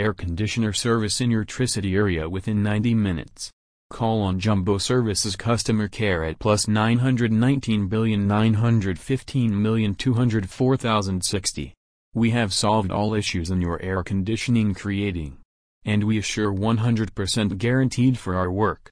Air conditioner service in your Tricity area within 90 minutes. Call on Jumbo Services customer care at plus 919,915,204,060. We have solved all issues in your air conditioning creating. And we assure 100% guaranteed for our work.